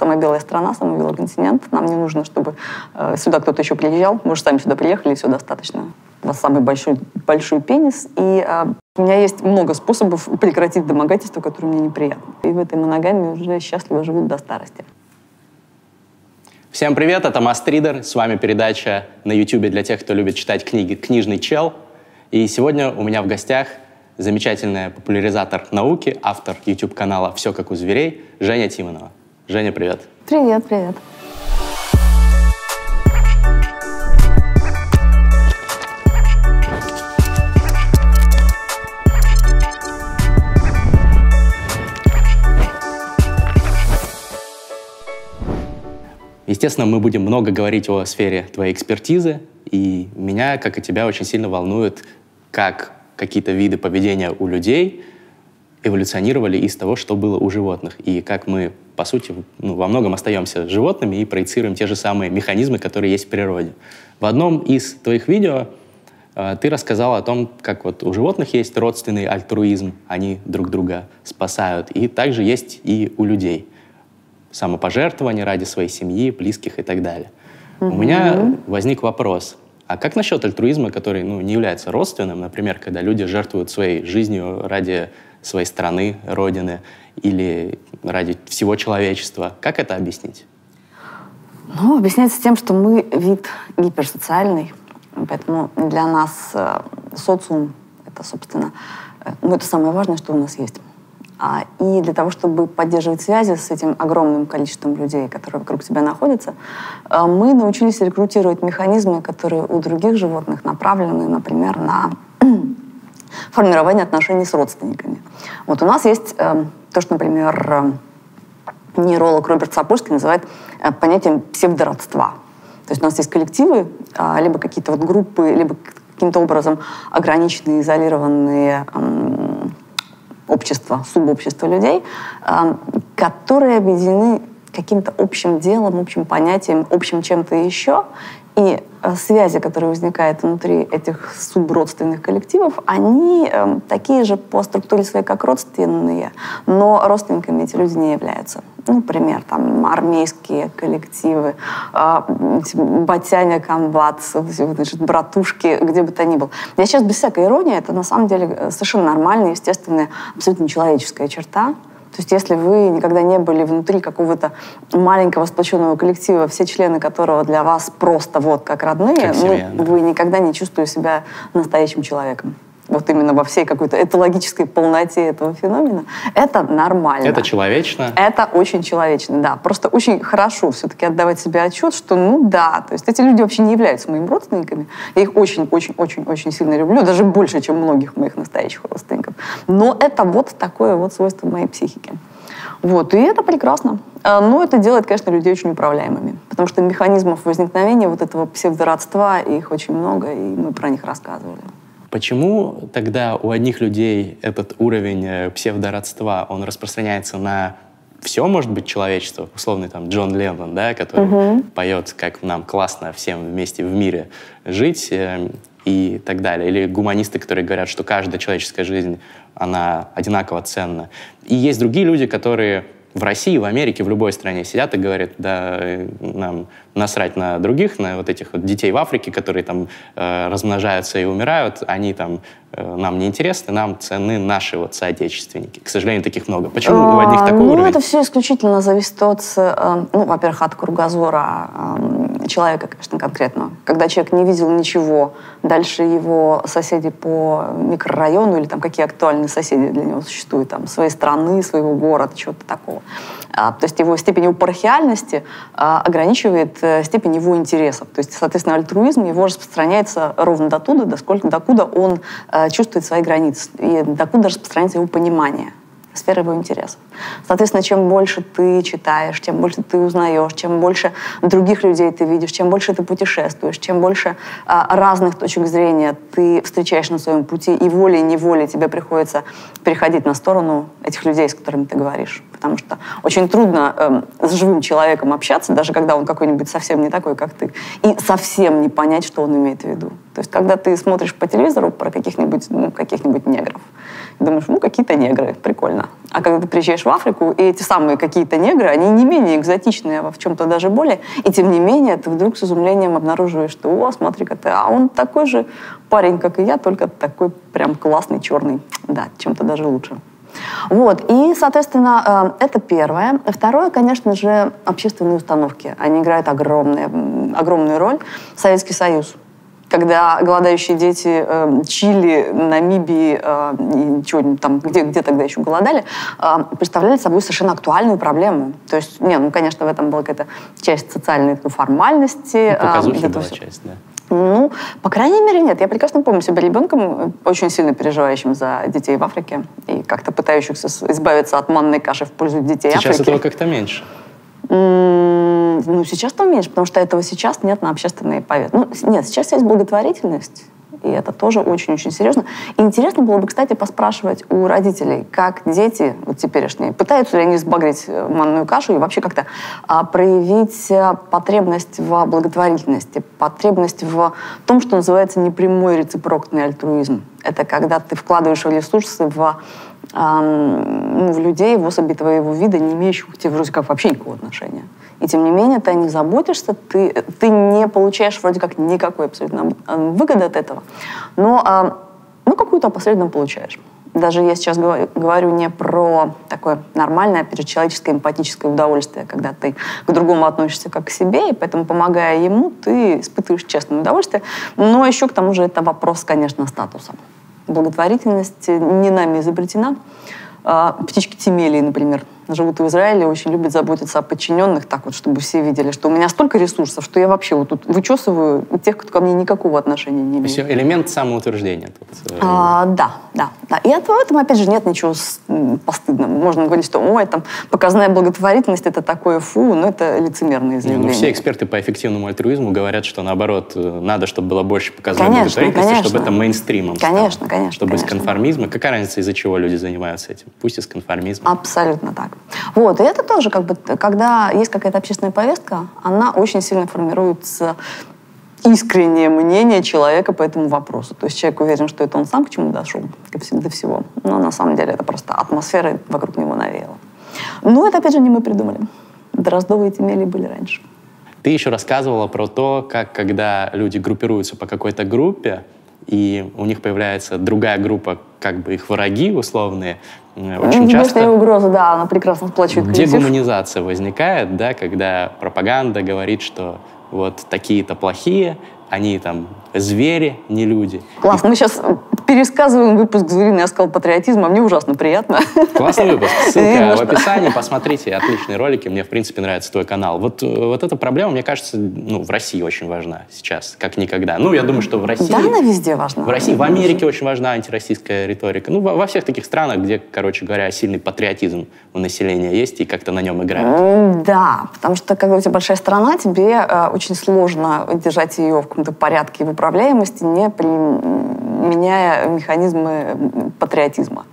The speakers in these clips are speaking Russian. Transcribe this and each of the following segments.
самая белая страна, самый белый континент. Нам не нужно, чтобы э, сюда кто-то еще приезжал. Мы же сами сюда приехали, и все достаточно. У вас самый большой, большой пенис. И э, у меня есть много способов прекратить домогательство, которое мне неприятно. И в этой моногамии уже счастливо живут до старости. Всем привет, это Мастридер. С вами передача на YouTube для тех, кто любит читать книги «Книжный чел». И сегодня у меня в гостях замечательный популяризатор науки, автор YouTube-канала «Все как у зверей» Женя Тимонова. Женя, привет. Привет, привет. Естественно, мы будем много говорить о сфере твоей экспертизы, и меня, как и тебя, очень сильно волнует, как какие-то виды поведения у людей эволюционировали из того, что было у животных, и как мы по сути, ну, во многом остаемся животными и проецируем те же самые механизмы, которые есть в природе. В одном из твоих видео э, ты рассказал о том, как вот у животных есть родственный альтруизм, они друг друга спасают, и также есть и у людей самопожертвование ради своей семьи, близких и так далее. Mm-hmm. У меня возник вопрос, а как насчет альтруизма, который ну, не является родственным, например, когда люди жертвуют своей жизнью ради своей страны, родины, или ради всего человечества. Как это объяснить? Ну, объясняется тем, что мы вид гиперсоциальный, поэтому для нас э, социум — это, собственно, э, ну, это самое важное, что у нас есть. А, и для того, чтобы поддерживать связи с этим огромным количеством людей, которые вокруг себя находятся, э, мы научились рекрутировать механизмы, которые у других животных направлены, например, на формирование отношений с родственниками. Вот у нас есть э, то, что, например, э, нейролог Роберт Сапольский называет э, понятием псевдородства. То есть у нас есть коллективы, э, либо какие-то вот группы, либо каким-то образом ограниченные, изолированные э, общества, субобщества людей, э, которые объединены каким-то общим делом, общим понятием, общим чем-то еще, и э, связи, которые возникают внутри этих субродственных коллективов, они э, такие же по структуре своей, как родственные, но родственниками эти люди не являются. Ну, например, там армейские коллективы, э, батяня, комбат, значит, братушки, где бы то ни был. Я сейчас без всякой иронии, это на самом деле э, совершенно нормальная, естественная, абсолютно человеческая черта, то есть если вы никогда не были внутри какого-то маленького сплоченного коллектива, все члены которого для вас просто вот как родные, как семья, ну, да. вы никогда не чувствуете себя настоящим человеком вот именно во всей какой-то этологической полноте этого феномена, это нормально. Это человечно? Это очень человечно, да. Просто очень хорошо все-таки отдавать себе отчет, что ну да, то есть эти люди вообще не являются моими родственниками. Я их очень-очень-очень-очень сильно люблю, даже больше, чем многих моих настоящих родственников. Но это вот такое вот свойство моей психики. Вот, и это прекрасно. А, но это делает, конечно, людей очень управляемыми, потому что механизмов возникновения вот этого псевдородства, их очень много, и мы про них рассказывали. Почему тогда у одних людей этот уровень э, псевдородства, он распространяется на все, может быть, человечество, условный там Джон Леннон, да, который угу. поет, как нам классно всем вместе в мире жить э, и так далее. Или гуманисты, которые говорят, что каждая человеческая жизнь, она одинаково ценна. И есть другие люди, которые в России, в Америке, в любой стране сидят и говорят, да, э, нам насрать на других, на вот этих вот детей в Африке, которые там э, размножаются и умирают, они там э, нам не интересны, нам ценны наши вот соотечественники. К сожалению, таких много. Почему а, у одних такой ну, уровень? это все исключительно зависит от, э, ну, во-первых, от кругозора э, человека, конечно, конкретно. Когда человек не видел ничего, дальше его соседи по микрорайону или там какие актуальные соседи для него существуют, там, своей страны, своего города, чего-то такого. А, то есть его степень епархиальности а, ограничивает степень его интересов. То есть, соответственно, альтруизм его распространяется ровно до туда, до сколько, докуда он э, чувствует свои границы, и докуда распространяется его понимание сфера его интересов. Соответственно, чем больше ты читаешь, тем больше ты узнаешь, чем больше других людей ты видишь, чем больше ты путешествуешь, чем больше а, разных точек зрения ты встречаешь на своем пути, и волей-неволей тебе приходится переходить на сторону этих людей, с которыми ты говоришь. Потому что очень трудно э, с живым человеком общаться, даже когда он какой-нибудь совсем не такой, как ты, и совсем не понять, что он имеет в виду. То есть, когда ты смотришь по телевизору про каких-нибудь ну, каких-нибудь негров, Думаешь, ну, какие-то негры, прикольно. А когда ты приезжаешь в Африку, и эти самые какие-то негры, они не менее экзотичные, а в чем-то даже более, и тем не менее ты вдруг с изумлением обнаруживаешь, что, о, смотри-ка ты, а он такой же парень, как и я, только такой прям классный, черный. Да, чем-то даже лучше. Вот, и, соответственно, э, это первое. Второе, конечно же, общественные установки. Они играют огромную, огромную роль. Советский Союз когда голодающие дети э, Чили, Намибии, э, чего там, где, где тогда еще голодали, э, представляли собой совершенно актуальную проблему. То есть, не, ну, конечно, в этом была какая-то часть социальной ну, формальности. Ну, э, была часть, да. Ну, по крайней мере, нет. Я прекрасно помню себя ребенком, очень сильно переживающим за детей в Африке и как-то пытающихся избавиться от манной каши в пользу детей Сейчас Африки. Сейчас этого как-то меньше. Ну, сейчас там меньше, потому что этого сейчас нет на общественной повестке. Ну, нет, сейчас есть благотворительность, и это тоже очень-очень серьезно. И интересно было бы, кстати, поспрашивать у родителей, как дети, вот теперешние, пытаются ли они сбагрить э, манную кашу и вообще как-то а, проявить э, потребность в благотворительности, потребность в том, что называется непрямой рецепрокный альтруизм. Это когда ты вкладываешь ресурсы в в людей, особи твоего вида, не имеющих к тебе вроде как вообще никакого отношения. И тем не менее ты не заботишься, ты, ты не получаешь вроде как никакой абсолютно выгоды от этого, но ну, какую-то опосредованно получаешь. Даже я сейчас говорю не про такое нормальное перечеловеческое эмпатическое удовольствие, когда ты к другому относишься как к себе, и поэтому, помогая ему, ты испытываешь честное удовольствие. Но еще к тому же это вопрос, конечно, статуса благотворительность не нами изобретена. А, птички Тимелии, например, живут в Израиле, очень любят заботиться о подчиненных, так вот, чтобы все видели, что у меня столько ресурсов, что я вообще вот тут вычесываю тех, кто ко мне никакого отношения не имеет. Все элемент самоутверждения тут. Э, а, да, да, да. И от этого, опять же, нет ничего постыдного. Можно говорить, что, ой, там, показная благотворительность, это такое фу, но это лицемерное заявление. Ну, все эксперты по эффективному альтруизму говорят, что, наоборот, э, надо, чтобы было больше показной конечно, благотворительности, конечно. чтобы это мейнстримом Конечно, стало. конечно. Чтобы конечно. из конформизма. Какая разница, из-за чего люди занимаются этим? Пусть из конформизма. Абсолютно так. Вот, и это тоже, как бы, когда есть какая-то общественная повестка, она очень сильно формируется искреннее мнение человека по этому вопросу. То есть человек уверен, что это он сам к чему дошел, до всего. Но на самом деле это просто атмосфера вокруг него навеяла. Но это, опять же, не мы придумали. Дроздовые эти мели были раньше. Ты еще рассказывала про то, как когда люди группируются по какой-то группе, и у них появляется другая группа, как бы их враги условные, очень часто... угроза, да, она прекрасно сплачивает коллектив. Дегуманизация возникает, да, когда пропаганда говорит, что вот такие-то плохие, они там звери, не люди. Классно, мы сейчас пересказываем выпуск «Звериный оскал патриотизма», мне ужасно приятно. Классный выпуск, ссылка в описании, посмотрите, отличные ролики, мне, в принципе, нравится твой канал. Вот, э, вот эта проблема, мне кажется, ну, в России очень важна сейчас, как никогда. Ну, я думаю, что в России... Да, она везде важна. В России, в Америке очень важна антироссийская риторика. Ну, во, во всех таких странах, где, короче говоря, сильный патриотизм у населения есть и как-то на нем играют. Да, потому что, когда у тебя большая страна, тебе э, очень сложно держать ее в каком-то порядке и в управляемости, не применяя механизмы патриотизма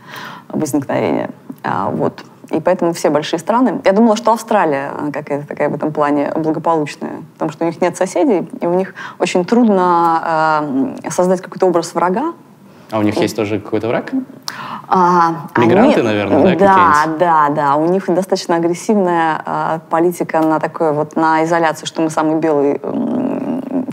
возникновения. А, вот. И поэтому все большие страны... Я думала, что Австралия какая-то такая в этом плане благополучная, потому что у них нет соседей, и у них очень трудно э, создать какой-то образ врага. А у них есть тоже какой-то враг? А, Мигранты, они, наверное, да? Да, да, да. У них достаточно агрессивная э, политика на такое вот на изоляцию, что мы самый белый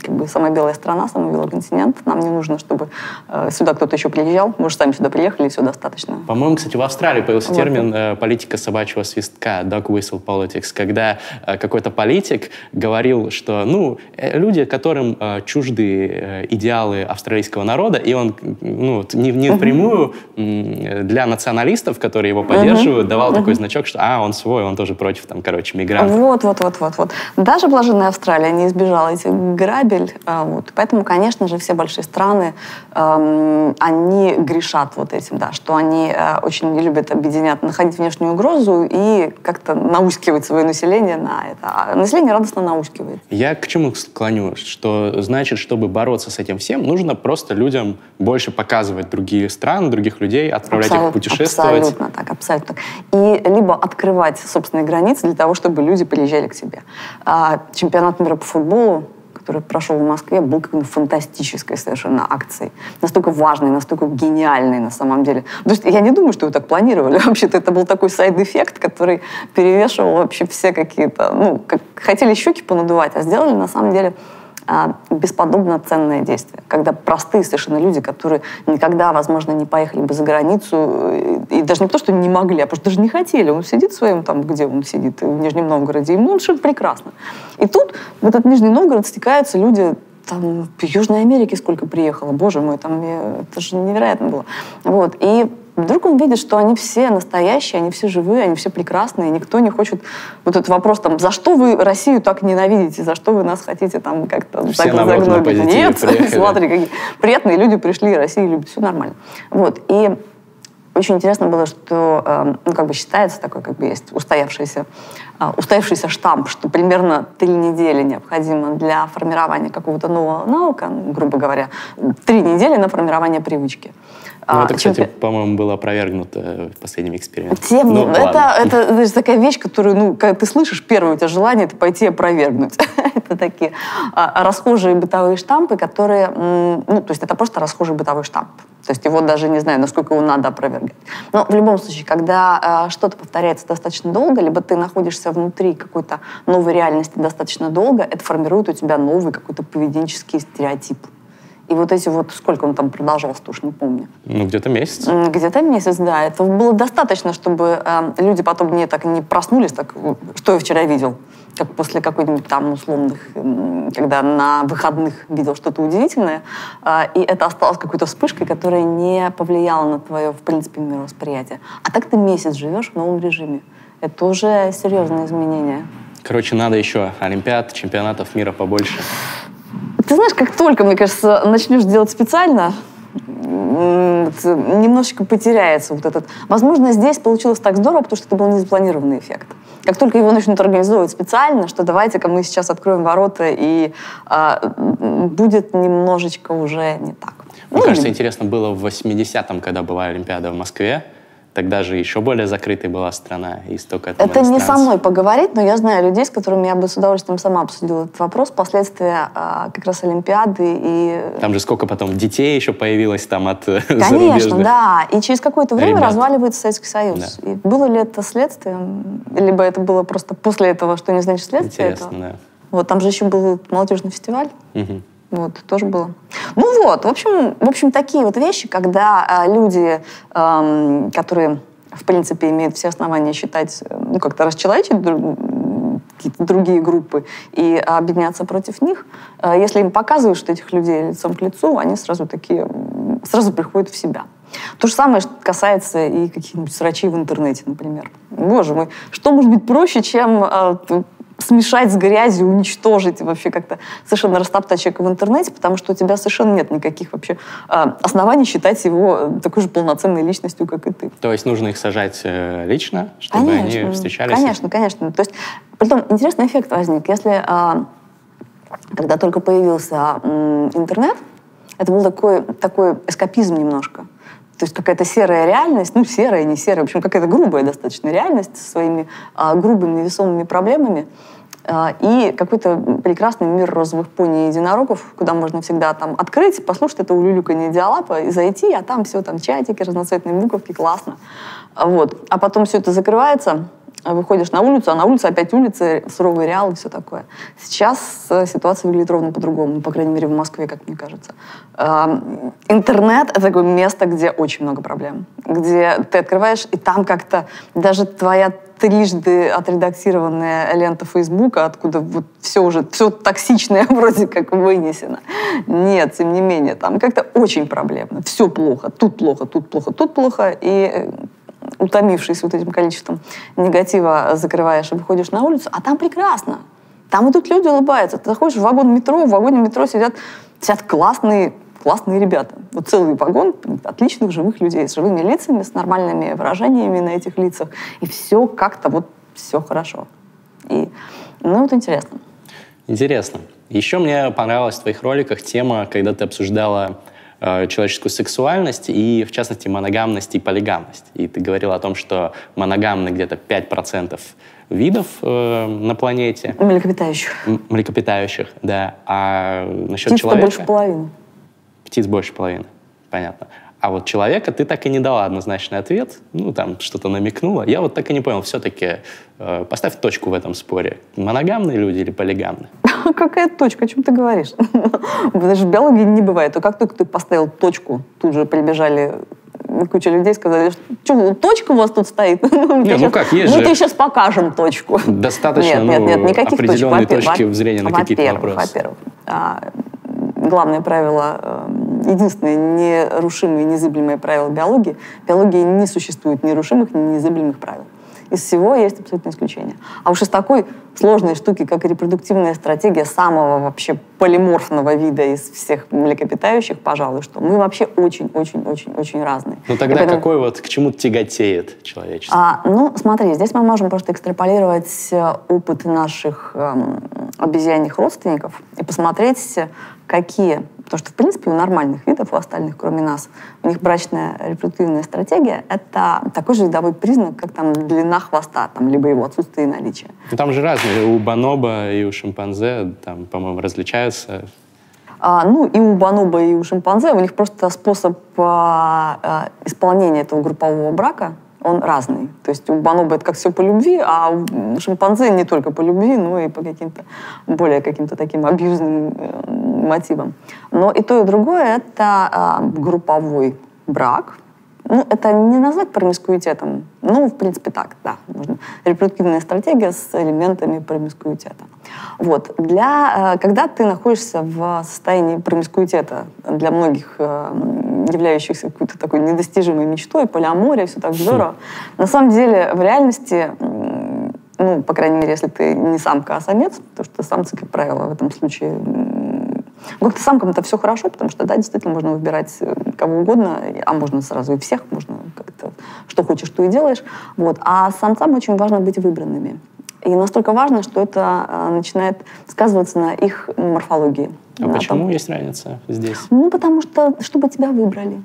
как бы самая белая страна, самый белый континент. Нам не нужно, чтобы э, сюда кто-то еще приезжал. Мы же сами сюда приехали, и все достаточно. По-моему, кстати, в Австралии появился вот. термин э, политика собачьего свистка, dog whistle politics, когда э, какой-то политик говорил, что ну, э, люди, которым э, чужды э, идеалы австралийского народа, и он ну, не, не напрямую э, для националистов, которые его поддерживают, давал такой значок, что а, он свой, он тоже против, там, короче, мигрантов. Вот, вот, вот, вот, вот. Даже блаженная Австралия не избежала этих грабель, прибыль. А, вот. Поэтому, конечно же, все большие страны, эм, они грешат вот этим, да, что они э, очень любят объединять, находить внешнюю угрозу и как-то наускивать свое население на это. А население радостно наускивает. Я к чему склоню? Что значит, чтобы бороться с этим всем, нужно просто людям больше показывать другие страны, других людей, отправлять абсолютно, их путешествовать. Абсолютно так, абсолютно так. И либо открывать собственные границы для того, чтобы люди приезжали к тебе. А, чемпионат мира по футболу который прошел в Москве, был какой-то фантастической совершенно акцией. Настолько важной, настолько гениальной на самом деле. То есть я не думаю, что его так планировали. Вообще-то это был такой side effect, который перевешивал вообще все какие-то... Ну, как, хотели щеки понадувать, а сделали на самом деле бесподобно ценное действие. Когда простые совершенно люди, которые никогда, возможно, не поехали бы за границу, и, даже не то, что не могли, а просто даже не хотели. Он сидит в своем, там, где он сидит, в Нижнем Новгороде, и ему совершенно прекрасно. И тут в этот Нижний Новгород стекаются люди там в Южной Америке сколько приехало, боже мой, там это же невероятно было. Вот. И Вдруг он видит, что они все настоящие, они все живые, они все прекрасные, никто не хочет... Вот этот вопрос там, за что вы Россию так ненавидите, за что вы нас хотите там как-то все загнуть? Нет, смотри, какие приятные люди пришли, Россию любят, все нормально. Вот, и очень интересно было, что, э, ну, как бы считается такой, как бы есть устоявшийся, э, устоявшийся штамп, что примерно три недели необходимо для формирования какого-то нового навыка, ну, грубо говоря, три недели на формирование привычки. Ну, это, а, кстати, чемпи... по-моему, было опровергнуто в последнем эксперименте. Тем, ну, это, это, это такая вещь, которую, ну, когда ты слышишь, первое у тебя желание это пойти опровергнуть. это такие а, расхожие бытовые штампы, которые, ну, то есть это просто расхожий бытовой штамп. То есть его даже не знаю, насколько его надо опровергать. Но в любом случае, когда э, что-то повторяется достаточно долго, либо ты находишься внутри какой-то новой реальности достаточно долго, это формирует у тебя новый какой-то поведенческий стереотип. И вот эти вот, сколько он там продолжался, уж не помню. Ну, где-то месяц. Где-то месяц, да. Это было достаточно, чтобы э, люди потом не так не проснулись, так, что я вчера видел, как после какой-нибудь там условных, э, когда на выходных видел что-то удивительное, э, и это осталось какой-то вспышкой, которая не повлияла на твое, в принципе, мировосприятие. А так ты месяц живешь в новом режиме. Это уже серьезные изменения. Короче, надо еще Олимпиад, чемпионатов мира побольше. Ты знаешь, как только, мне кажется, начнешь делать специально, немножечко потеряется вот этот... Возможно, здесь получилось так здорово, потому что это был незапланированный эффект. Как только его начнут организовывать специально, что давайте-ка мы сейчас откроем ворота, и а, будет немножечко уже не так. Мне ну, кажется, интересно было в 80-м, когда была Олимпиада в Москве, Тогда же еще более закрытой была страна, и столько Это не со мной поговорить, но я знаю людей, с которыми я бы с удовольствием сама обсудила этот вопрос, последствия а, как раз Олимпиады и... Там же сколько потом детей еще появилось там от Конечно, да. И через какое-то время Ребят. разваливается Советский Союз. Да. И было ли это следствием, либо это было просто после этого, что не значит следствие Интересно, этого? да. Вот там же еще был молодежный фестиваль. Угу. Вот, тоже было. Ну вот, в общем, в общем такие вот вещи, когда э, люди, э, которые, в принципе, имеют все основания считать, ну, как-то расчеловечить какие-то другие группы и объединяться против них, э, если им показывают, что этих людей лицом к лицу, они сразу такие, сразу приходят в себя. То же самое касается и каких-нибудь срачей в интернете, например. Боже мой, что может быть проще, чем э, смешать с грязью, уничтожить, вообще как-то совершенно растоптать человека в интернете, потому что у тебя совершенно нет никаких вообще э, оснований считать его э, такой же полноценной личностью, как и ты. То есть нужно их сажать э, лично, чтобы конечно, они встречались? Конечно, конечно. То есть, притом, интересный эффект возник. Если, э, когда только появился э, интернет, это был такой, такой эскапизм немножко. То есть какая-то серая реальность, ну, серая, не серая, в общем, какая-то грубая достаточно реальность со своими а, грубыми весомыми проблемами. А, и какой-то прекрасный мир розовых пони и единорогов, куда можно всегда там открыть, послушать это улюлюканье диалапа и зайти, а там все, там чатики, разноцветные буковки, классно. Вот. А потом все это закрывается, выходишь на улицу, а на улице опять улицы, суровый реал и все такое. Сейчас э, ситуация выглядит ровно по-другому, по крайней мере, в Москве, как мне кажется. Интернет — это такое место, где очень много проблем, где ты открываешь, и там как-то даже твоя трижды отредактированная лента Фейсбука, откуда вот все уже, все токсичное вроде как вынесено. Нет, тем не менее, там как-то очень проблемно. Все плохо, тут плохо, тут плохо, тут плохо. И э, утомившись вот этим количеством негатива, закрываешь и выходишь на улицу, а там прекрасно. Там идут люди, улыбаются. Ты заходишь в вагон метро, в вагоне метро сидят, сидят классные, классные ребята. Вот целый вагон отличных живых людей с живыми лицами, с нормальными выражениями на этих лицах. И все как-то вот все хорошо. И, ну, вот интересно. Интересно. Еще мне понравилась в твоих роликах тема, когда ты обсуждала э, человеческую сексуальность и, в частности, моногамность и полигамность. И ты говорил о том, что моногамны где-то 5% видов э, на планете. Млекопитающих. Млекопитающих, да. А насчет Птиц человека... больше половины. Птиц больше половины, понятно. А вот человека ты так и не дала однозначный ответ, ну, там что-то намекнула. Я вот так и не понял, все-таки э, поставь точку в этом споре. Моногамные люди или полигамные? Какая точка? О чем ты говоришь? Даже в биологии не бывает. То как только ты поставил точку, тут же прибежали куча людей сказали, что точка у вас тут стоит? Не, ну как, есть Мы же... тебе сейчас покажем точку. Достаточно, нет, нет, нет, ну, никаких определенной точек. точки зрения на какие-то вопросы. Во-первых, а, главное правило, э, единственное нерушимое, незыблемое правило биологии, в биологии не существует нерушимых, незыблемых правил. Из всего есть абсолютное исключение. А уж из такой сложной штуки, как репродуктивная стратегия самого вообще полиморфного вида из всех млекопитающих, пожалуй, что мы вообще очень-очень-очень-очень разные. Ну тогда поэтому... какой вот, к чему тяготеет человечество? А, ну, смотри, здесь мы можем просто экстраполировать э, опыт наших эм, обезьяньих родственников и посмотреть, какие Потому что, в принципе, у нормальных видов, у остальных, кроме нас, у них брачная репродуктивная стратегия — это такой же видовой признак, как там длина хвоста, там, либо его отсутствие и наличие. Ну, там же разные. У бонобо и у шимпанзе, там, по-моему, различаются а, ну, и у бонобо, и у шимпанзе у них просто способ а, а, исполнения этого группового брака он разный. То есть у бонобо это как все по любви, а у шимпанзе не только по любви, но и по каким-то более каким-то таким абьюзным э, мотивам. Но и то, и другое — это э, групповой брак. Ну, это не назвать промискуитетом. Ну, в принципе, так, да. Можно. Репродуктивная стратегия с элементами промискуитета. Вот. Для, э, когда ты находишься в состоянии промискуитета, для многих э, являющихся какой-то такой недостижимой мечтой, полиамория, все так здорово, на самом деле в реальности ну, по крайней мере, если ты не самка, а самец, потому что самцы, как правило, в этом случае ну, как-то самкам это все хорошо, потому что, да, действительно, можно выбирать э, кого угодно, а можно сразу и всех, можно как-то, что хочешь, то и делаешь. Вот. А самцам очень важно быть выбранными. И настолько важно, что это э, начинает сказываться на их морфологии. А почему том... есть разница здесь? Ну, потому что, чтобы тебя выбрали.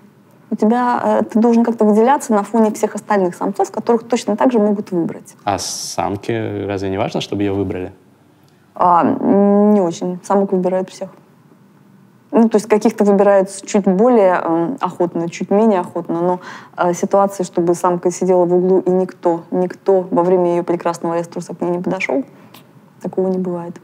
У тебя, э, ты должен как-то выделяться на фоне всех остальных самцов, которых точно так же могут выбрать. А самки разве не важно, чтобы ее выбрали? А, не очень. Самок выбирают всех. Ну, то есть каких-то выбирают чуть более э, охотно, чуть менее охотно, но э, ситуации, чтобы самка сидела в углу и никто, никто во время ее прекрасного эструса к ней не подошел, такого не бывает.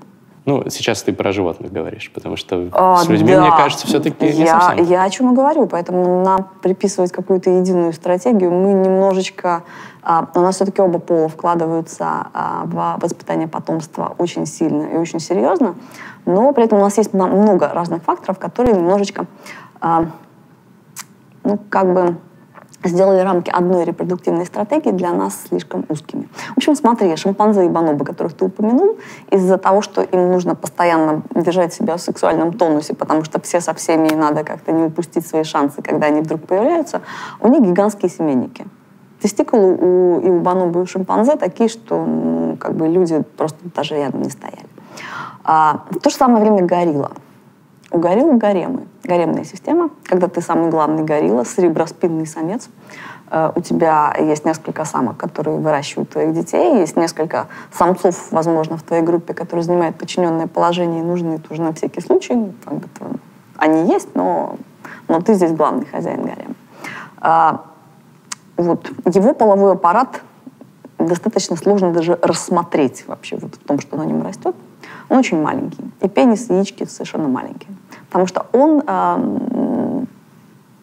Ну, сейчас ты про животных говоришь, потому что а, с людьми, да. мне кажется, все-таки не я, совсем. Я о чем и говорю, поэтому нам приписывать какую-то единую стратегию мы немножечко... А, у нас все-таки оба пола вкладываются а, в воспитание потомства очень сильно и очень серьезно, но при этом у нас есть много разных факторов, которые немножечко, а, ну, как бы сделали рамки одной репродуктивной стратегии для нас слишком узкими. В общем, смотри, шимпанзе и бонобо, которых ты упомянул, из-за того, что им нужно постоянно держать себя в сексуальном тонусе, потому что все со всеми и надо как-то не упустить свои шансы, когда они вдруг появляются, у них гигантские семейники. Тестикулы у, и у бонобо, и у шимпанзе такие, что ну, как бы люди просто даже рядом не стояли. А, в то же самое время горилла. У горилл гаремы. Гаремная система, когда ты самый главный горилла, среброспинный самец. Э, у тебя есть несколько самок, которые выращивают твоих детей, есть несколько самцов, возможно, в твоей группе, которые занимают подчиненное положение и нужны тоже на всякий случай. Как бы, они есть, но, но ты здесь главный хозяин гарема. А, вот. Его половой аппарат достаточно сложно даже рассмотреть вообще вот в том, что на нем растет. Он очень маленький. И пенис, и яички совершенно маленькие. Потому что он э,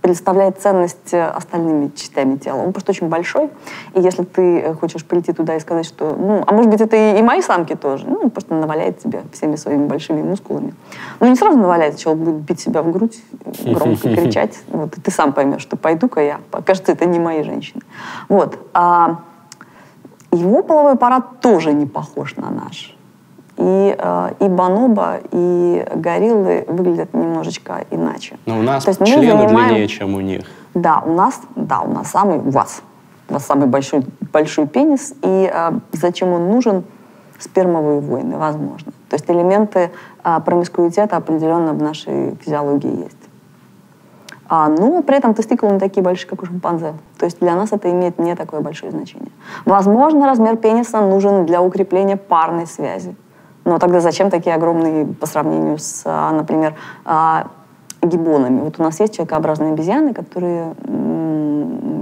представляет ценность остальными частями тела. Он просто очень большой. И если ты хочешь прийти туда и сказать, что, ну, а может быть, это и, и мои самки тоже, ну, он просто наваляет тебе всеми своими большими мускулами. Ну, не сразу наваляет, человек будет бить себя в грудь, громко кричать. Вот, и ты сам поймешь, что пойду-ка я. Кажется, это не мои женщины. Вот. А его половой аппарат тоже не похож на наш. И, э, и бонобо, и гориллы выглядят немножечко иначе. Но у нас То есть члены занимаем... длиннее, чем у них. Да, у нас, да, у нас самый, у вас, у вас самый большой, большой пенис, и э, зачем он нужен? Спермовые войны, возможно. То есть элементы э, промискуитета определенно в нашей физиологии есть. А, но при этом тестикулы не такие большие, как у шимпанзе. То есть для нас это имеет не такое большое значение. Возможно, размер пениса нужен для укрепления парной связи. Но тогда зачем такие огромные по сравнению с, а, например, а, гибонами? Вот у нас есть человекообразные обезьяны, которые,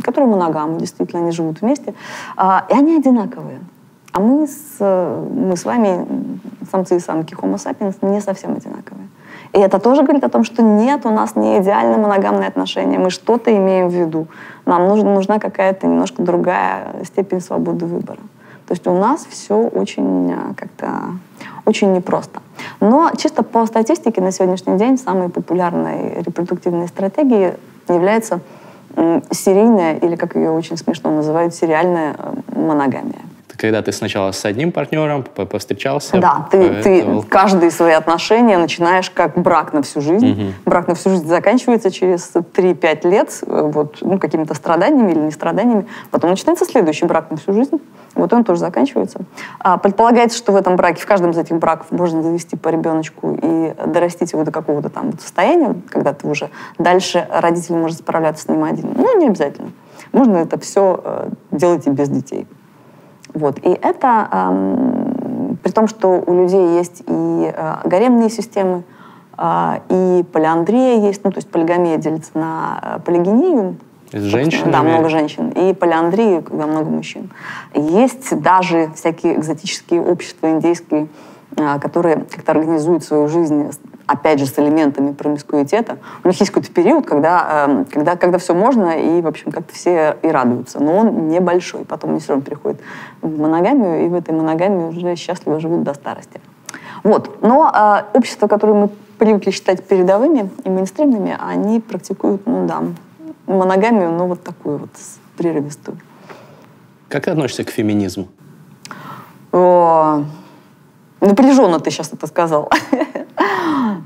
которые моногамы, действительно, они живут вместе, а, и они одинаковые. А мы с, мы с вами, самцы и самки Homo sapiens, не совсем одинаковые. И это тоже говорит о том, что нет, у нас не идеально моногамные отношения, мы что-то имеем в виду. Нам нужна, нужна какая-то немножко другая степень свободы выбора. То есть у нас все очень а, как-то очень непросто. Но чисто по статистике на сегодняшний день самой популярной репродуктивной стратегией является серийная, или как ее очень смешно называют, сериальная э, моногамия когда ты сначала с одним партнером повстречался. Да, ты, ты каждые свои отношения начинаешь как брак на всю жизнь. Угу. Брак на всю жизнь заканчивается через 3-5 лет э, вот, ну, какими-то страданиями или не страданиями. Потом начинается следующий брак на всю жизнь. Вот он тоже заканчивается. А, предполагается, что в этом браке, в каждом из этих браков можно завести по ребеночку и дорастить его до какого-то там состояния, когда ты уже дальше родитель может справляться с ним один. Ну, не обязательно. Можно это все э, делать и без детей. Вот. И это эм, при том, что у людей есть и э, гаремные системы, э, и полиандрия есть, ну, то есть полигамия делится на э, полигению, с женщинами? Да, много женщин. И полиандрию, когда много мужчин. Есть даже всякие экзотические общества индейские, э, которые как-то организуют свою жизнь опять же, с элементами промискуитета. У них есть какой-то период, когда, э, когда, когда все можно, и, в общем, как-то все и радуются. Но он небольшой. Потом они все равно переходят в моногамию, и в этой моногамии уже счастливо живут до старости. Вот. Но э, общества, которые мы привыкли считать передовыми и мейнстримными, они практикуют, ну да, моногамию, но вот такую вот прерывистую. Как ты относишься к феминизму? О, напряженно ты сейчас это сказал.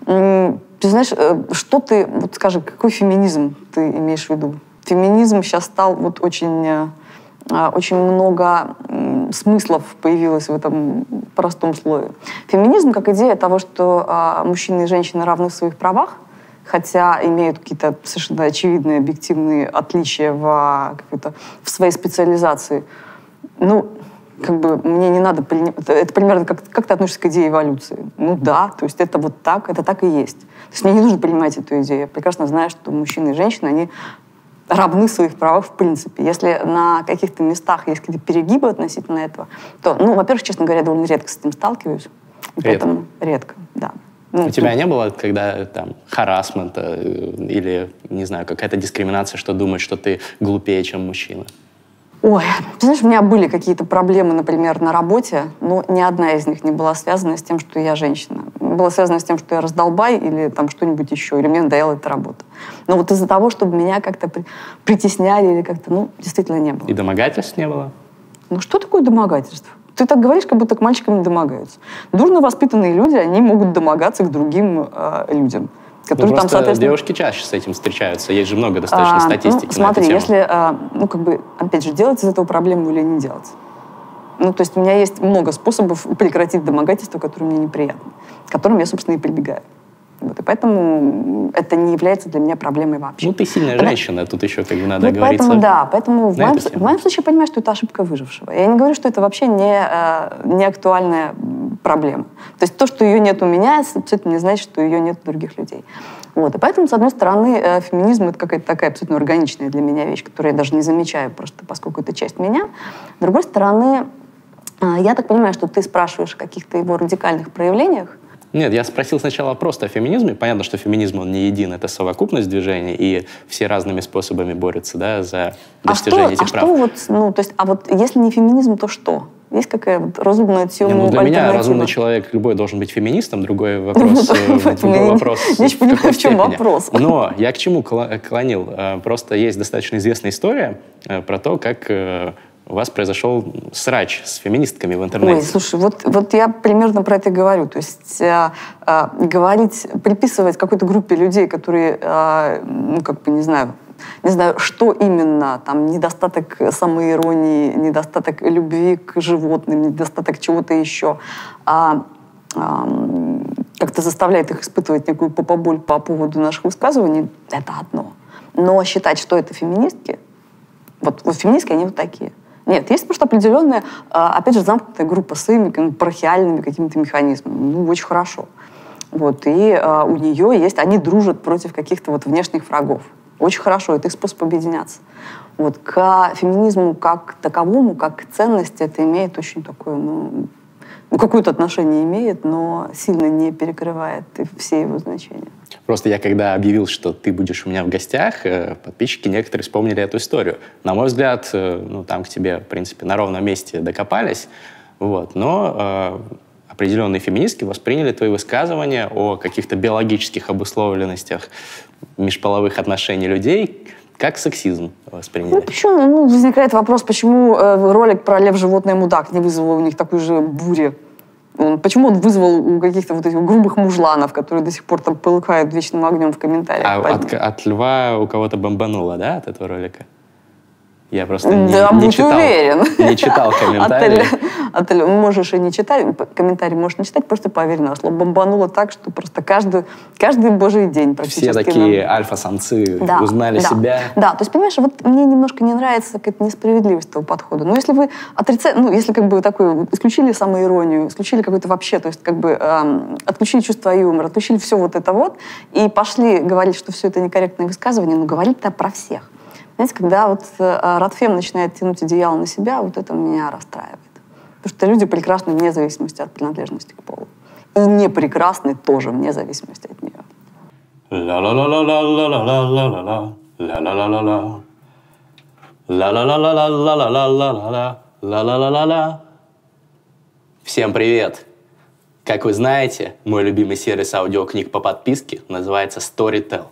Ты знаешь, э, что ты, вот скажи, какой феминизм ты имеешь в виду? Феминизм сейчас стал вот очень, э, а, очень много смыслов появилось в этом простом слове. Феминизм как идея того, что а, мужчины и женщины равны в своих правах, хотя имеют какие-то совершенно очевидные объективные отличия в, а, в своей специализации. Ну, как бы мне не надо... Это примерно как, как ты относишься к идее эволюции. Ну да, то есть это вот так, это так и есть. То есть мне не нужно принимать эту идею. Я прекрасно знаю, что мужчины и женщины, они равны своих правах в принципе. Если на каких-то местах есть какие-то перегибы относительно этого, то, ну, во-первых, честно говоря, довольно редко с этим сталкиваюсь. Редко? Поэтому редко, да. Ну, У тебя не было, когда там харасмента э, или, не знаю, какая-то дискриминация, что думать, что ты глупее, чем мужчина? Ой, знаешь, у меня были какие-то проблемы, например, на работе, но ни одна из них не была связана с тем, что я женщина. Была связана с тем, что я раздолбай или там что-нибудь еще, или мне надоела эта работа. Но вот из-за того, чтобы меня как-то притесняли или как-то, ну, действительно не было. И домогательств не было? Ну, что такое домогательство? Ты так говоришь, как будто к мальчикам не домогаются. Дурно воспитанные люди, они могут домогаться к другим э, людям которые ну, там, соответственно... девушки чаще с этим встречаются. Есть же много достаточно а, статистики ну, смотри, если, а, ну, как бы, опять же, делать из этого проблему или не делать. Ну, то есть у меня есть много способов прекратить домогательство, которые мне неприятны, к которым я, собственно, и прибегаю. Вот, и поэтому это не является для меня проблемой вообще. Ну, ты сильная Потому... женщина, тут еще как бы надо вот говорить. Поэтому, да, поэтому в моем, в моем случае я понимаю, что это ошибка выжившего. Я не говорю, что это вообще не, э, не актуальная проблема. То есть то, что ее нет у меня, абсолютно не значит, что ее нет у других людей. Вот. И поэтому, с одной стороны, э, феминизм — это какая-то такая абсолютно органичная для меня вещь, которую я даже не замечаю просто, поскольку это часть меня. С другой стороны, э, я так понимаю, что ты спрашиваешь о каких-то его радикальных проявлениях, нет, я спросил сначала просто о феминизме. Понятно, что феминизм, он не един, это совокупность движений, и все разными способами борются да, за достижение а этих что, прав. А что вот, ну, то есть, а вот если не феминизм, то что? Есть какая вот разумная тема? Ну, для меня разумный человек любой должен быть феминистом. Другой вопрос. Э, другой вопрос. Я не понимаю, в чем вопрос. Но я к чему клонил? Э, просто есть достаточно известная история э, про то, как у вас произошел срач с феминистками в интернете. Ой, слушай, вот, вот я примерно про это говорю. То есть э, э, говорить, приписывать какой-то группе людей, которые, э, ну, как бы, не знаю, не знаю, что именно, там, недостаток самоиронии, недостаток любви к животным, недостаток чего-то еще, а, а как-то заставляет их испытывать некую попоболь по поводу наших высказываний, это одно. Но считать, что это феминистки, вот, вот феминистки, они вот такие. Нет, есть просто определенная, а, опять же, замкнутая группа с своими парахиальными какими-то механизмами. Ну, очень хорошо. Вот, и а, у нее есть, они дружат против каких-то вот внешних врагов. Очень хорошо, это их способ объединяться. Вот, к феминизму как таковому, как к ценности, это имеет очень такое, ну, ну какое-то отношение имеет, но сильно не перекрывает все его значения. Просто я когда объявил, что ты будешь у меня в гостях, э, подписчики некоторые вспомнили эту историю. На мой взгляд, э, ну, там к тебе, в принципе, на ровном месте докопались, вот, но э, определенные феминистки восприняли твои высказывания о каких-то биологических обусловленностях межполовых отношений людей как сексизм восприняли? Ну, почему? Ну, возникает вопрос, почему э, ролик про лев, животное, мудак не вызвал у них такой же бури он, почему он вызвал у каких-то вот этих грубых мужланов, которые до сих пор там полыхают вечным огнем в комментариях? А от, от льва у кого-то бомбануло, да, от этого ролика? Я просто не, да, не, будь читал, уверен. не читал комментарии. От, от, можешь и не читать, комментарии можешь не читать, просто поверь на слово. Бомбануло так, что просто каждый, каждый божий день практически. Все такие нам... альфа-самцы да, узнали да, себя. Да, то есть, понимаешь, вот мне немножко не нравится какая-то несправедливость этого подхода. Но если вы отрицаете, ну, если как бы такой, исключили самоиронию, исключили какой-то вообще, то есть как бы эм, отключили чувство юмора, отключили все вот это вот, и пошли говорить, что все это некорректное высказывание, ну, говорить-то про всех. Знаете, когда вот э, Радфем начинает тянуть одеяло на себя, вот это меня расстраивает. Потому что люди прекрасны вне зависимости от принадлежности к полу. И не прекрасны тоже вне зависимости от нее. Всем привет! Как вы знаете, мой любимый сервис аудиокниг по подписке называется Storytel.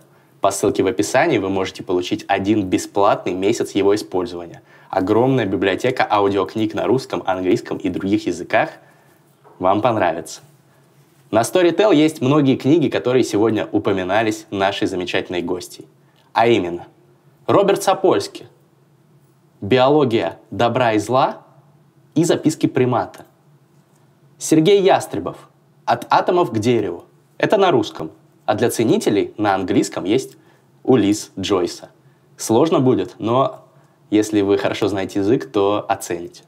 По ссылке в описании вы можете получить один бесплатный месяц его использования. Огромная библиотека аудиокниг на русском, английском и других языках. Вам понравится. На Storytel есть многие книги, которые сегодня упоминались нашей замечательной гостьей. А именно, Роберт Сапольский, «Биология добра и зла» и «Записки примата». Сергей Ястребов «От атомов к дереву». Это на русском – а для ценителей на английском есть Улис Джойса. Сложно будет, но если вы хорошо знаете язык, то оцените.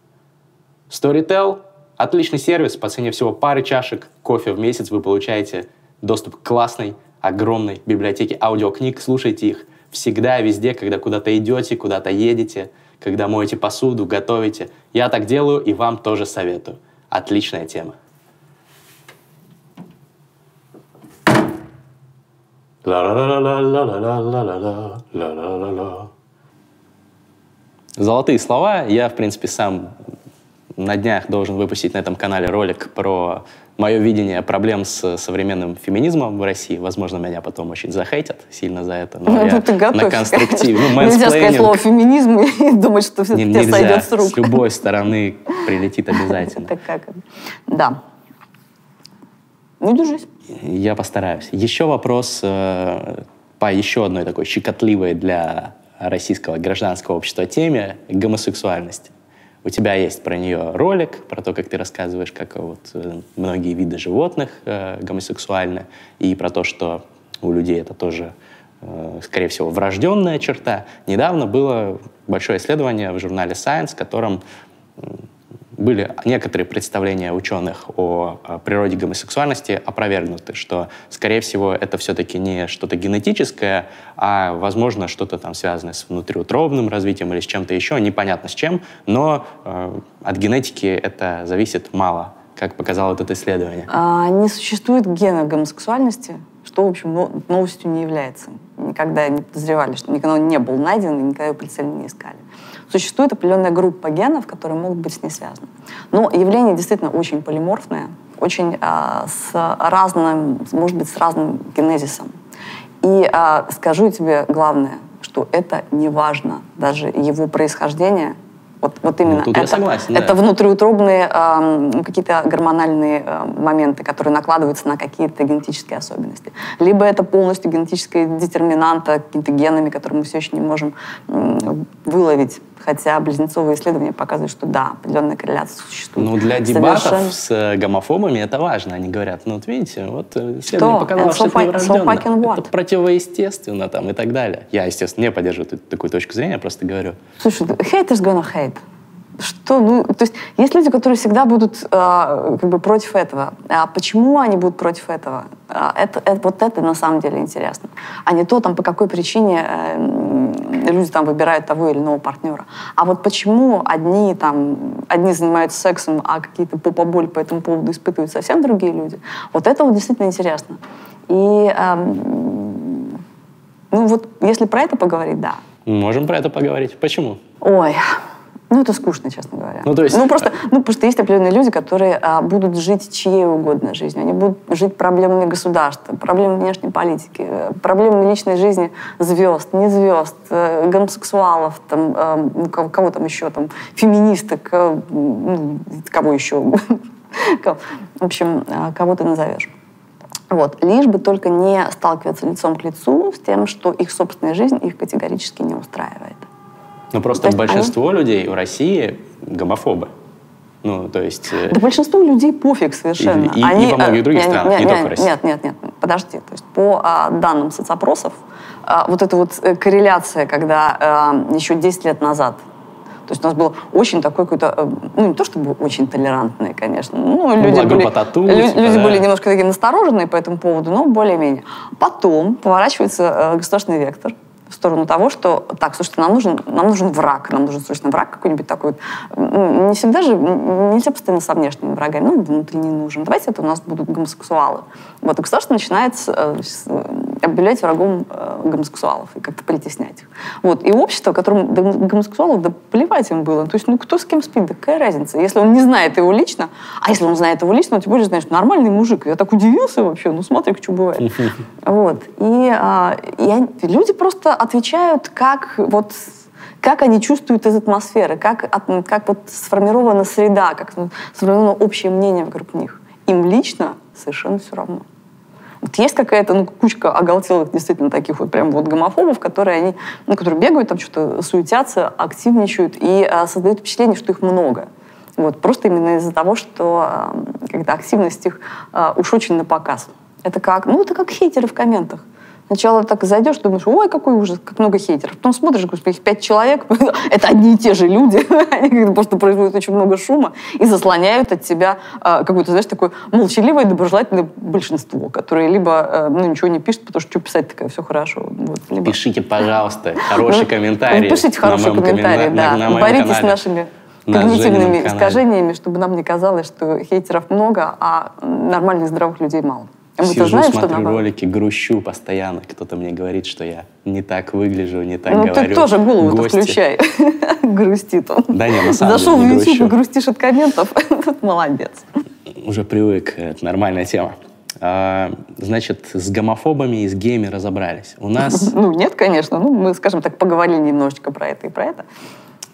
Storytel – отличный сервис. По цене всего пары чашек кофе в месяц вы получаете доступ к классной, огромной библиотеке аудиокниг. Слушайте их всегда, везде, когда куда-то идете, куда-то едете, когда моете посуду, готовите. Я так делаю и вам тоже советую. Отличная тема. Золотые слова. Я, в принципе, сам на днях должен выпустить на этом канале ролик про мое видение проблем с современным феминизмом в России. Возможно, меня потом очень захейтят сильно за это. Но ну, я ты готовься, на конструктив. Ну, нельзя сказать слово феминизм и думать, что все тебе сойдет с рук. С любой стороны прилетит обязательно. Это как? Да. Ну, держись. Я постараюсь. Еще вопрос э, по еще одной такой щекотливой для российского гражданского общества теме — гомосексуальности. У тебя есть про нее ролик, про то, как ты рассказываешь, как вот э, многие виды животных э, гомосексуальны, и про то, что у людей это тоже, э, скорее всего, врожденная черта. Недавно было большое исследование в журнале Science, в котором были некоторые представления ученых о, природе гомосексуальности опровергнуты, что, скорее всего, это все-таки не что-то генетическое, а, возможно, что-то там связанное с внутриутробным развитием или с чем-то еще, непонятно с чем, но э, от генетики это зависит мало, как показало это исследование. А, не существует гена гомосексуальности, что, в общем, новостью не является. Никогда не подозревали, что никогда он не был найден, и никогда его прицельно не искали существует определенная группа генов, которые могут быть с ней связаны. Но явление действительно очень полиморфное, очень а, с разным, может быть, с разным генезисом. И а, скажу тебе главное, что это не важно, даже его происхождение вот, вот именно ну, тут это, я согласен, это внутриутробные э, какие-то гормональные э, моменты, которые накладываются на какие-то генетические особенности. Либо это полностью генетическая детерминанта какими-то генами, которые мы все еще не можем э, выловить. Хотя близнецовые исследования показывают, что да, определенная корреляция существует. Ну, для дебатов Совершенно... с э, гомофобами это важно. Они говорят, ну, вот видите, вот э, исследование что? показало, что это so Это противоестественно там и так далее. Я, естественно, не поддерживаю такую точку зрения, просто говорю. Слушай, haters gonna hate. Что, ну, то есть есть люди, которые всегда будут э, как бы против этого. А почему они будут против этого? А, это, это, вот это на самом деле интересно. А не то, там, по какой причине э, люди там выбирают того или иного партнера. А вот почему одни, там, одни занимаются сексом, а какие-то попоболь по этому поводу испытывают совсем другие люди. Вот это вот действительно интересно. И э, ну вот если про это поговорить, да. Можем про это поговорить. Почему? Ой, ну, это скучно, честно говоря. Ну, то есть... Ну, просто, ну, просто есть определенные люди, которые а, будут жить чьей угодно жизнью. Они будут жить проблемами государства, проблемами внешней политики, проблемами личной жизни звезд, не звезд, э, гомосексуалов, там, э, ну, кого, кого там еще, там, феминисток, э, ну, кого еще. В общем, э, кого ты назовешь. Вот. Лишь бы только не сталкиваться лицом к лицу с тем, что их собственная жизнь их категорически не устраивает. Ну, просто то большинство они... людей в России гомофобы. Ну, то есть... Э, да большинству людей пофиг совершенно. И, и, они, и во многих других нет, странах, нет, не нет, только в России. Нет, нет, нет, подожди. То есть по а, данным соцопросов, а, вот эта вот э, корреляция, когда а, еще 10 лет назад то есть у нас было очень такое какое-то, э, ну не то чтобы очень толерантное, конечно, ну, люди, были, тату, люди, типа, люди да. были немножко такие настороженные по этому поводу, но более-менее. Потом поворачивается э, государственный вектор, в сторону того, что так, слушайте, нам нужен, нам нужен враг, нам нужен срочно враг какой-нибудь такой. Не всегда же, нельзя постоянно со внешними врагами, ну, внутренний нужен. Давайте это у нас будут гомосексуалы. Вот, и государство начинает э, объявлять врагом э, гомосексуалов и как-то притеснять их. Вот. И общество, которому гомосексуалов, да плевать им было. То есть, ну, кто с кем спит, да какая разница? Если он не знает его лично, а если он знает его лично, он тем более знаешь, нормальный мужик. Я так удивился вообще, ну, смотри, что бывает. Вот. И, а, и люди просто отвечают, как вот как они чувствуют из атмосферы, как, как вот сформирована среда, как сформировано общее мнение вокруг них. Им лично совершенно все равно. Вот есть какая-то ну, кучка оголтелых действительно таких вот прям вот гомофобов, которые, они, ну, которые бегают, там что-то суетятся, активничают и а, создают впечатление, что их много. Вот, просто именно из-за того, что а, когда активность их а, уж очень на показ. Это как, ну, это как хейтеры в комментах. Сначала так зайдешь, думаешь, ой, какой ужас, как много хейтеров. Потом смотришь, их пять человек, это одни и те же люди, они просто производят очень много шума и заслоняют от тебя э, какое-то, знаешь, такое молчаливое, доброжелательное большинство, которое либо э, ну, ничего не пишет, потому что что писать такое, все хорошо. Вот, либо... Пишите, пожалуйста, хороший ну, комментарий. Пишите хороший комментарий, да. Боритесь с нашими когнитивными искажениями, чтобы нам не казалось, что хейтеров много, а нормальных здравых людей мало. Мы Сижу, знаем, смотрю что ролики, грущу постоянно. Кто-то мне говорит, что я не так выгляжу, не так ну, говорю. Ну, ты тоже голову включай. Грустит он. Да нет, на самом Зашел деле, в YouTube и грустишь от комментов. Молодец. Уже привык, это нормальная тема. А, значит, с гомофобами и с геями разобрались. У нас... Ну, нет, конечно. Ну, мы, скажем так, поговорили немножечко про это и про это.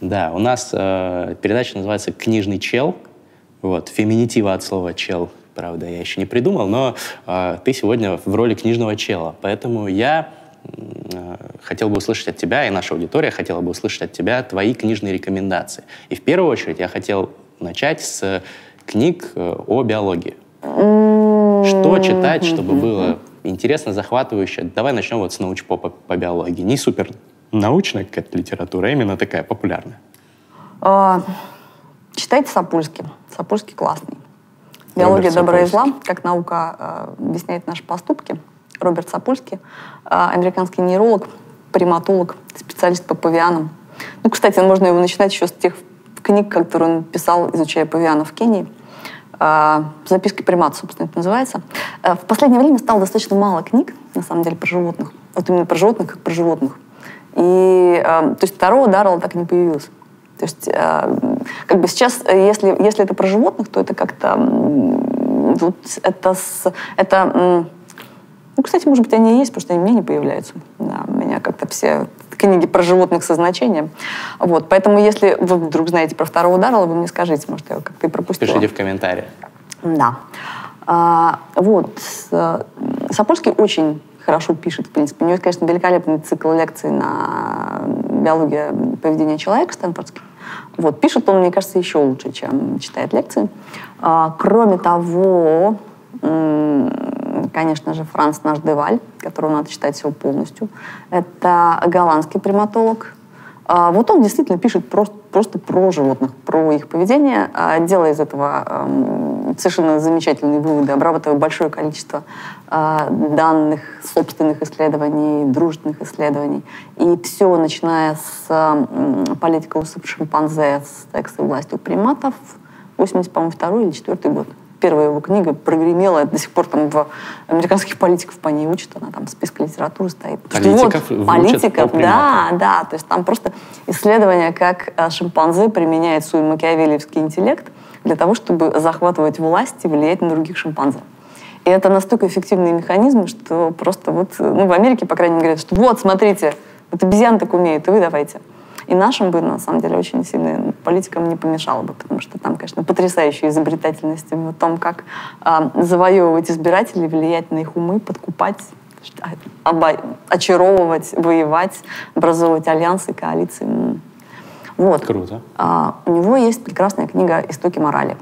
Да, у нас э, передача называется «Книжный чел». Вот, феминитива от слова «чел» правда, я еще не придумал, но э, ты сегодня в роли книжного чела. Поэтому я э, хотел бы услышать от тебя, и наша аудитория хотела бы услышать от тебя твои книжные рекомендации. И в первую очередь я хотел начать с книг э, о биологии. Что читать, чтобы было интересно, захватывающе? Давай начнем вот с научпопа по биологии. Не супер научная какая-то литература, а именно такая популярная. А, читайте Сапульский. Сапульский классный. Биология добра и зла, как наука э, объясняет наши поступки. Роберт Сапольский, э, американский нейролог, приматолог, специалист по павианам. Ну, кстати, можно его начинать еще с тех книг, которые он писал, изучая павианов в Кении. Э, «Записки примата», собственно, это называется. В последнее время стало достаточно мало книг, на самом деле, про животных. Вот именно про животных, как про животных. И, то есть второго Даррелла так и не появилось. То есть э, как бы сейчас, э, если, если это про животных, то это как-то вот это, это ну, кстати, может быть, они и есть, потому что они у меня не появляются. Да, у меня как-то все книги про животных со значением. Вот, поэтому, если вы вдруг знаете про второго Даррелла, вы мне скажите, может, я как-то и пропустила. Пишите в комментариях. Да. А, вот. Сапольский очень хорошо пишет, в принципе. У него конечно, великолепный цикл лекций на биология поведения человека стэнфордский. Вот, пишет он, мне кажется, еще лучше, чем читает лекции. А, кроме того, конечно же, Франц наш Деваль, которого надо читать всего полностью. Это голландский приматолог. А, вот он действительно пишет просто, просто про животных, про их поведение, а, делая из этого совершенно замечательные выводы, обрабатывая большое количество данных, собственных исследований, дружественных исследований. И все, начиная с политика усып шимпанзе, с текста власти у приматов, 82 или 4 год первая его книга прогремела, до сих пор там в американских политиков по ней учат, она там в списке литературы стоит. Политиков вот, политиков, да, да, то есть там просто исследование, как э, шимпанзе применяет свой макиавелевский интеллект для того, чтобы захватывать власть и влиять на других шимпанзе. И это настолько эффективные механизмы, что просто вот, ну, в Америке, по крайней мере, говорят, что вот, смотрите, вот обезьян так умеют, и вы давайте. И нашим бы, на самом деле, очень сильно политикам не помешало бы, потому что там, конечно, потрясающая изобретательность в том, как э, завоевывать избирателей, влиять на их умы, подкупать, очаровывать, воевать, образовывать альянсы, коалиции. Вот. Круто. А, у него есть прекрасная книга «Истоки морали»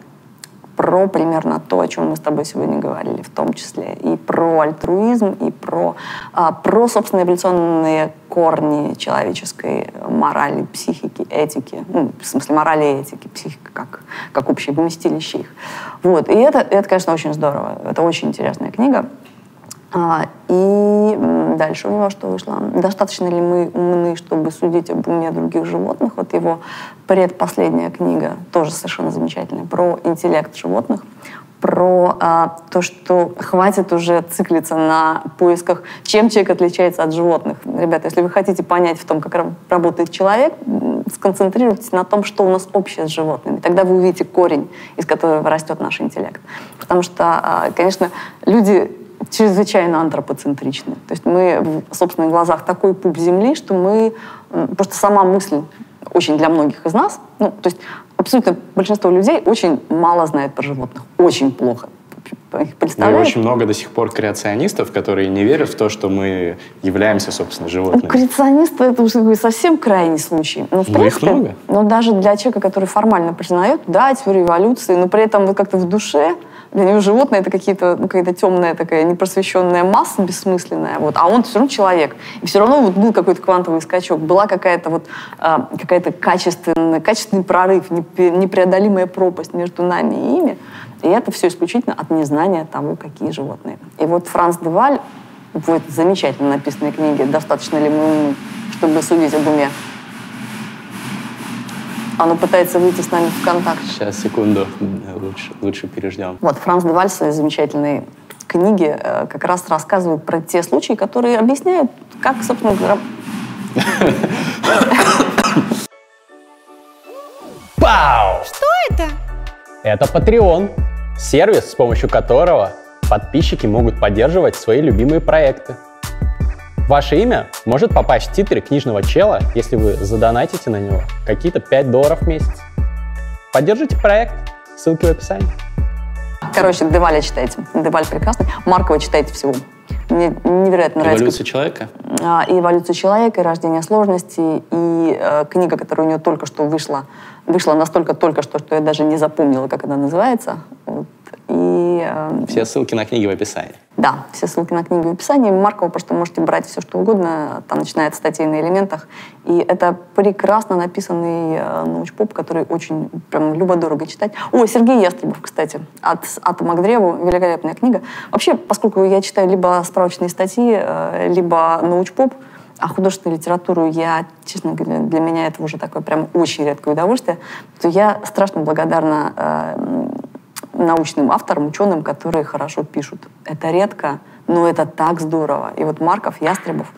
про примерно то, о чем мы с тобой сегодня говорили, в том числе и про альтруизм, и про, а, про собственно, эволюционные корни человеческой морали, психики, этики, ну, в смысле морали и этики, психика как, как общее вместилище их. Вот. И это, это, конечно, очень здорово. Это очень интересная книга. А, и дальше у него что вышло? Достаточно ли мы умны, чтобы судить об уме других животных? Вот его предпоследняя книга, тоже совершенно замечательная, про интеллект животных, про а, то, что хватит уже циклиться на поисках, чем человек отличается от животных. Ребята, если вы хотите понять в том, как работает человек, сконцентрируйтесь на том, что у нас общее с животными. Тогда вы увидите корень, из которого растет наш интеллект. Потому что, а, конечно, люди чрезвычайно антропоцентричны. То есть мы в собственных глазах такой пуп земли, что мы... Просто сама мысль очень для многих из нас, ну, то есть абсолютно большинство людей очень мало знает про животных. Очень плохо. Их Ну, и очень много до сих пор креационистов, которые не верят в то, что мы являемся, собственно, животными. Ну, креационисты — это уже совсем крайний случай. Но, в ну, принципе, их много. Но даже для человека, который формально признает, да, теорию эволюции, но при этом вот как-то в душе для него животное это какие-то, ну, какая-то темная такая непросвещенная масса бессмысленная, вот, а он все равно человек. И все равно вот был какой-то квантовый скачок, была какая-то вот э, какая-то качественный, качественный прорыв, непреодолимая пропасть между нами и ими. И это все исключительно от незнания того, какие животные. И вот Франц Деваль в этой замечательно написанной книге «Достаточно ли мы умны, чтобы судить об уме?» Оно пытается выйти с нами в контакт. Сейчас, секунду. Лучше, лучше переждем. Вот, Франц де Валь в своей замечательной книге э, как раз рассказывает про те случаи, которые объясняют, как, собственно говоря... Пау! Что это? Это Patreon. Сервис, с помощью которого подписчики могут поддерживать свои любимые проекты. Ваше имя может попасть в титры книжного чела, если вы задонатите на него какие-то 5 долларов в месяц. Поддержите проект, ссылки в описании. Короче, Деваля читайте. Деваль прекрасный. Маркова читайте всего. Мне невероятно нравится. Эволюция человека? А, и эволюция человека, и рождение сложности, и э, книга, которая у нее только что вышла, вышла настолько только что, что я даже не запомнила, как она называется. Вот. И, э, все ссылки на книги в описании. Да, все ссылки на книги в описании. Маркова просто можете брать все, что угодно. Там начинает статей на элементах. И это прекрасно написанный э, научпоп, который очень прям любо-дорого читать. О, Сергей Ястребов, кстати, от «Атома к древу». Великолепная книга. Вообще, поскольку я читаю либо справочные статьи, э, либо научпоп, а художественную литературу я, честно говоря, для меня это уже такое прям очень редкое удовольствие, то я страшно благодарна э, научным авторам, ученым, которые хорошо пишут. Это редко, но это так здорово. И вот Марков, Ястребов,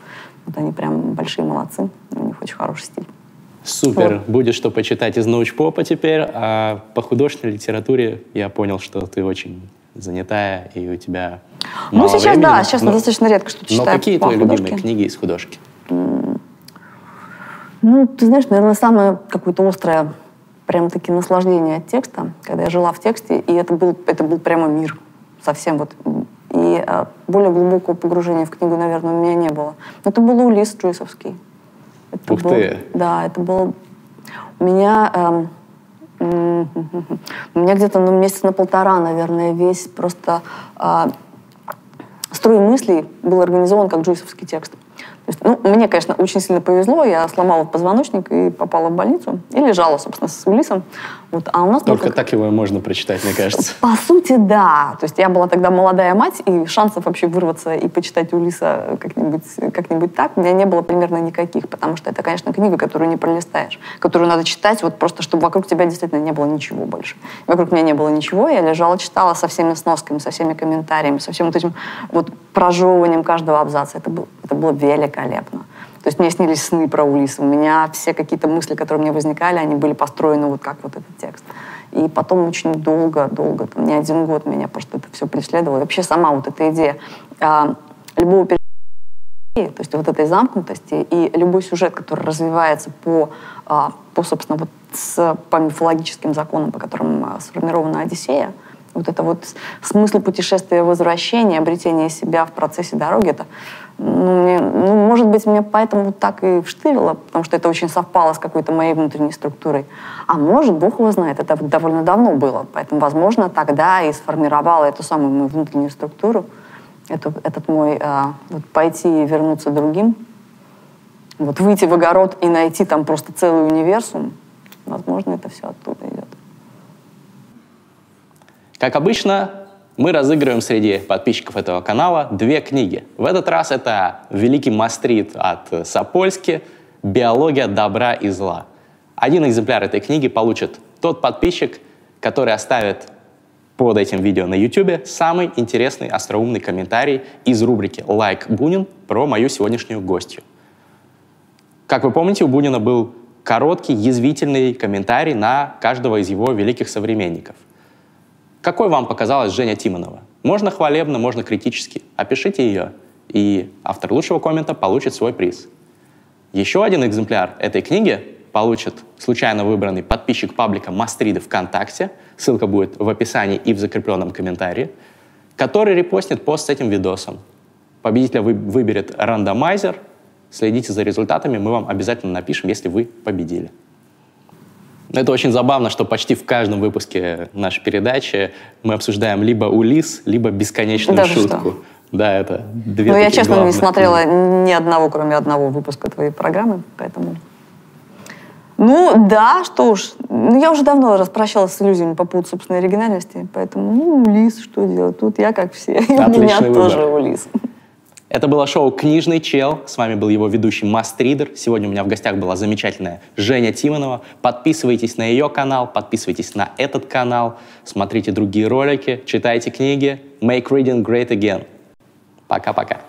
вот они прям большие молодцы, у них очень хороший стиль. Супер. Вот. Будет что почитать из научпопа теперь. А по художественной литературе я понял, что ты очень занятая, и у тебя Ну, сейчас, времени, да, сейчас но, достаточно редко что читаю Но какие твои художке? любимые книги из художки? Ну, ты знаешь, наверное, самое какое-то острое прям-таки наслаждение от текста, когда я жила в тексте, и это был, это был прямо мир совсем вот. И э, более глубокого погружения в книгу, наверное, у меня не было. Но это был Улис Джойсовский. Это Ух был, ты! Да, это было... У меня... Эм, у меня где-то ну, месяца на полтора, наверное, весь просто э, строй мыслей был организован как джойсовский текст есть, ну, мне, конечно, очень сильно повезло. Я сломала позвоночник и попала в больницу. И лежала, собственно, с Улисом. Вот, а у нас Только как... так его можно прочитать, мне кажется. По сути, да. То есть я была тогда молодая мать, и шансов вообще вырваться и почитать Улиса как-нибудь как так у меня не было примерно никаких, потому что это, конечно, книга, которую не пролистаешь, которую надо читать вот просто, чтобы вокруг тебя действительно не было ничего больше. Вокруг меня не было ничего, я лежала, читала со всеми сносками, со всеми комментариями, со всем вот этим вот прожевыванием каждого абзаца. Это, был, это было великолепно. То есть мне снились сны про Улиса. У меня все какие-то мысли, которые мне возникали, они были построены вот как вот этот текст. И потом очень долго, долго, там, не один год меня просто это все преследовало. И вообще сама вот эта идея а, любого то есть вот этой замкнутости и любой сюжет, который развивается по, а, по собственно, вот с, по мифологическим законам, по которым а, сформирована Одиссея, вот это вот смысл путешествия, возвращения, обретения себя в процессе дороги, это ну, мне, ну, может быть, мне поэтому так и вштырило, потому что это очень совпало с какой-то моей внутренней структурой. А может, Бог его знает, это довольно давно было. Поэтому, возможно, тогда и сформировала эту самую мою внутреннюю структуру, эту, этот мой а, вот пойти и вернуться другим, вот выйти в огород и найти там просто целый универсум. Возможно, это все оттуда идет. Как обычно, мы разыгрываем среди подписчиков этого канала две книги. В этот раз это «Великий мастрит» от Сапольски «Биология добра и зла». Один экземпляр этой книги получит тот подписчик, который оставит под этим видео на YouTube самый интересный остроумный комментарий из рубрики «Лайк Бунин» про мою сегодняшнюю гостью. Как вы помните, у Бунина был короткий, язвительный комментарий на каждого из его великих современников – какой вам показалась Женя Тимонова? Можно хвалебно, можно критически. Опишите ее, и автор лучшего коммента получит свой приз. Еще один экземпляр этой книги получит случайно выбранный подписчик паблика Мастриды ВКонтакте, ссылка будет в описании и в закрепленном комментарии, который репостнет пост с этим видосом. Победителя вы, выберет рандомайзер. Следите за результатами, мы вам обязательно напишем, если вы победили. Это очень забавно, что почти в каждом выпуске нашей передачи мы обсуждаем либо Улис, либо бесконечную да шутку. Что? Да, это две Ну, я, честно, не смотрела ни одного, кроме одного выпуска твоей программы, поэтому... Ну, да, что уж. Ну, я уже давно распрощалась с иллюзиями по поводу собственной оригинальности, поэтому, ну, Улис, что делать? Тут я как все, и у меня выбор. тоже Улис. Это было шоу «Книжный чел». С вами был его ведущий Мастридер. Сегодня у меня в гостях была замечательная Женя Тимонова. Подписывайтесь на ее канал, подписывайтесь на этот канал, смотрите другие ролики, читайте книги. Make reading great again. Пока-пока.